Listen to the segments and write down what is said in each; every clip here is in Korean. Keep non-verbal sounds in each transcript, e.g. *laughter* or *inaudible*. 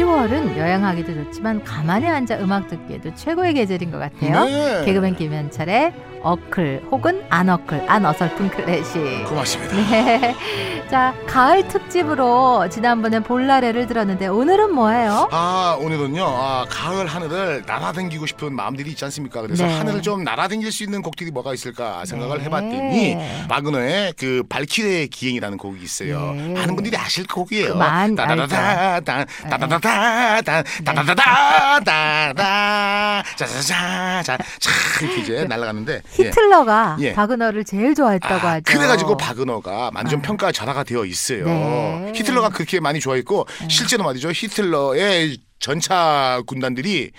10월은 여행하기도 좋지만 가만히 앉아 음악 듣기에도 최고의 계절인 것 같아요. 네. 개그맨 김현철의 어클 혹은 안 어클 안 어설픈 클래식. 고맙습니다. 네. 자, 가을 특집으로 지난번에 볼라레를 들었는데 오늘은 뭐예요? 아 오늘은요 아, 가을 하늘을 날아다니고 싶은 마음들이 있지 않습니까? 그래서 네. 하늘을 좀 날아다닐 수 있는 곡들이 뭐가 있을까 생각을 네. 해봤더니 마그너의 그 발키리의 기행이라는 곡이 있어요. 네. 많은 분들이 아실 곡이에요. 그만 따다다다단 따다다다단 따다다다다다다 자자자자 자 이렇게 이제 날아가는데 예. 히틀러가 예. 바그너를 제일 좋아했다고 아, 하죠. 그래가지고 바그너가 만점 아. 평가 절하가 되어 있어요. 네. 히틀러가 그렇게 많이 좋아했고 실제로 말이죠. 히틀러의 전차 군단들이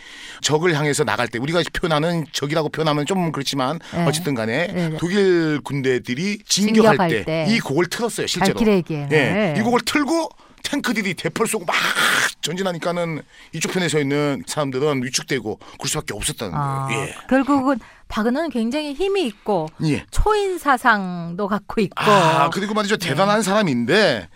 적을 향해서 나갈 때 우리가 표현하는 적이라고 표현하면 좀 그렇지만 네. 어쨌든 간에 네, 네. 독일 군대들이 진격할, 진격할 때 때. 이 곡을 틀었어요. 실제로. 기행을. 예, 이 곡을 틀고 탱크들이 대포를 쏘고 막 전진하니까는 이쪽 편에 서 있는 사람들은 위축되고 그럴 수밖에 없었다는 아, 거예요. 예. 결국은 바그너는 굉장히 힘이 있고 예. 초인 사상도 갖고 있고 아 그리고 말이죠 대단한 사람인데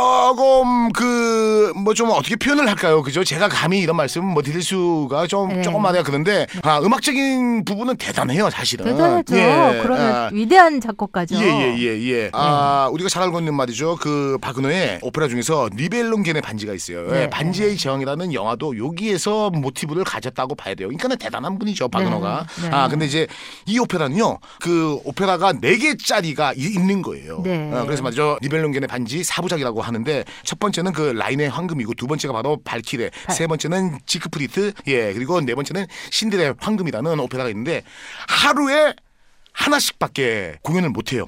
조금 그 뭐 좀 어떻게 표현을 할까요 그죠 제가 감히 이런 말씀은 뭐 드릴 수가 좀 네. 조금 말이야 그런데 아 음악적인 부분은 대단해요 사실은 대단하죠. 예, 그러면 아, 위대한 작곡가죠. 예예예 예, 아 우리가 잘 알고 있는 말이죠 그 바그너의 오페라 중에서 니벨룽겐의 반지가 있어요. 네. 예, 반지의 제왕이라는 영화도 여기에서 모티브를 가졌다고 봐야 돼요. 그러니까 대단한 분이죠 바그너가. 네, 네. 아 근데 이제 이 오페라는요 그 오페라가 네 개짜리가 이- 있는 거예요. 네. 어, 그래서 말이죠 니벨룽겐의 반지 사부작이라고 하는데 첫 번째는 그 라인의 황금이고 두 번째가 바로 발키레, 발- 세 번째는 지크프리트, 예 그리고 네 번째는 신들의 황혼이라는 오페라가 있는데 하루에 하나씩밖에 공연을 못 해요.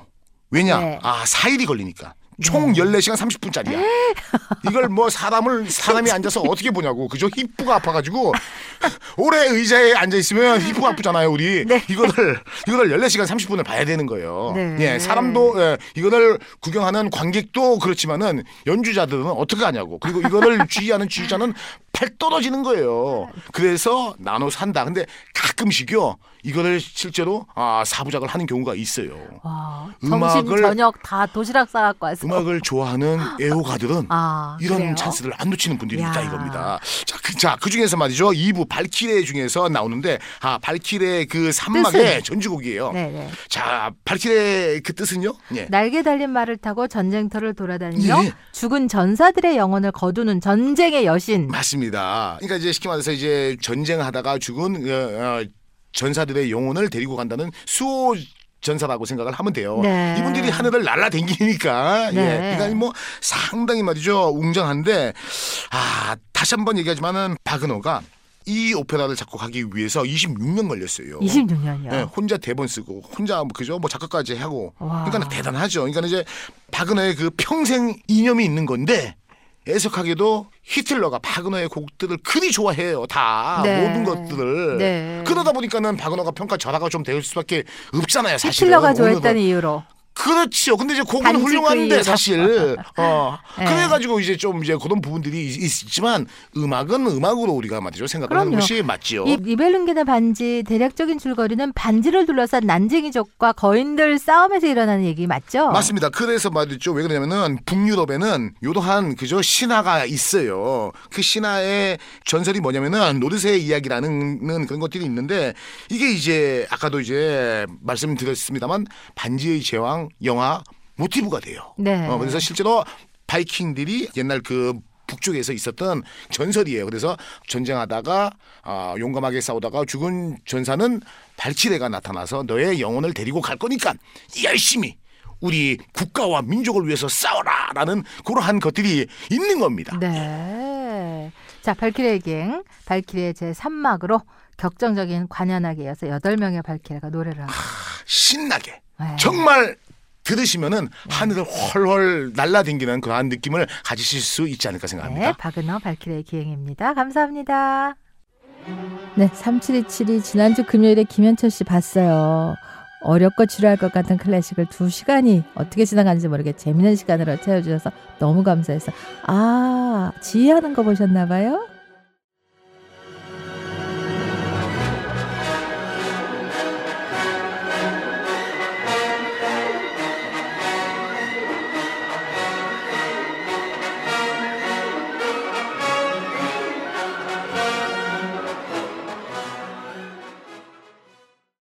왜냐? 네. 아, 4일이 걸리니까. 총 14시간 30분짜리야. 이걸 뭐 사람을 사람이 *laughs* 앉아서 어떻게 보냐고. 그죠? 힙부가 아파 가지고 *laughs* *laughs* 오래 의자에 앉아 있으면 힙부가 아프잖아요, 우리. 네. 이거를 이거를 14시간 30분을 봐야 되는 거예요. 네. 예, 사람도 예, 이거를 구경하는 관객도 그렇지만은 연주자들은 어떻게 하냐고. 그리고 이거를 *laughs* 주의하는 주의자는 팔 떨어지는 거예요. 그래서 나눠 산다. 근데 가끔씩요. 이거를 실제로 아, 사부작을 하는 경우가 있어요. 와, 점심 음악을- 저녁 다 도시락 싸갖고 와서 음악을 좋아하는 *laughs* 애호가들은 아, 이런 그래요? 찬스를 안 놓치는 분들이 야. 있다 이겁니다. 자, 그, 자, 그 중에서 말이죠. 2부 발키레 중에서 나오는데 아, 발키레 그 산막의 뜻은? 전주곡이에요. 네네. 자, 발키레 그 뜻은요? 예. 날개 달린 말을 타고 전쟁터를 돌아다니며 예. 죽은 전사들의 영혼을 거두는 전쟁의 여신. 맞습니다. 그러니까 이제 쉽게 말해서 이제 전쟁하다가 죽은 어, 어, 전사들의 영혼을 데리고 간다는 수호 전사라고 생각을 하면 돼요. 네. 이분들이 하늘을 날아다니니까 네. 예. 그러니까 뭐 상당히 말이죠 웅장한데 아 다시 한번 얘기하지만은 바그너가 이 오페라를 작곡하기 위해서 26년 걸렸어요. 26년이요. 예, 혼자 대본 쓰고 혼자 뭐 그죠 뭐 작가까지 하고 와. 그러니까 대단하죠. 그러니까 이제 바그너의 그 평생 이념이 있는 건데 애석하게도 히틀러가 바그너의 곡들을 그리 좋아해요. 다 네. 모든 것들을 네. 그러다 보니까는 바그너가 평가 절하가 좀 될 수밖에 없잖아요. 사실은 히틀러가. 좋아했다는 이유로. 그렇죠. 근데 이제 곡은 훌륭한데. 사실 *laughs* 어 네. 그래가지고 이제 좀 이제 그런 부분들이 있- 있지만 음악은 음악으로 우리가 말이죠 생각을 하는 그럼요. 것이 맞지요. 이 리벨룬겐의 반지 대략적인 줄거리는 반지를 둘러싼 난쟁이족과 거인들 싸움에서 일어나는 얘기 맞죠? 맞습니다. 그래서 말이죠. 왜 그러냐면은 북유럽에는 요도한 그저 신화가 있어요. 그 신화의 전설이 뭐냐면은 노르세의 이야기라는 그런 것들이 있는데 이게 이제 아까도 이제 말씀드렸습니다만 반지의 제왕 영화 모티브가 돼요. 네. 어, 그래서 실제로 바이킹들이 옛날 그 북쪽에서 있었던 전설이에요. 그래서 전쟁하다가 아, 용감하게 싸우다가 죽은 전사는 발치레가 나타나서 너의 영혼을 데리고 갈 거니까 열심히 우리 국가와 민족을 위해서 싸워라라는 그러한 것들이 있는 겁니다. 네. 자, 발키리의 갱, 발키리의 제 3막으로 격정적인 관현악에 이어서 8명의 발키리가 노래를 합니다. 신나게 네. 정말 들으시면은 하늘을 훨훨 날라댕기는 그러한 느낌을 가지실 수 있지 않을까 생각합니다. 네, 박은호 발키리의 기행입니다. 감사합니다. 네, 3727이 지난주 금요일에 김현철 씨 봤어요. 어렵고 지루할 것 같은 클래식을 두 시간이 어떻게 지나가는지 모르게 재밌는 시간으로 채워주셔서 너무 감사해서 아 지휘하는 거 보셨나 봐요.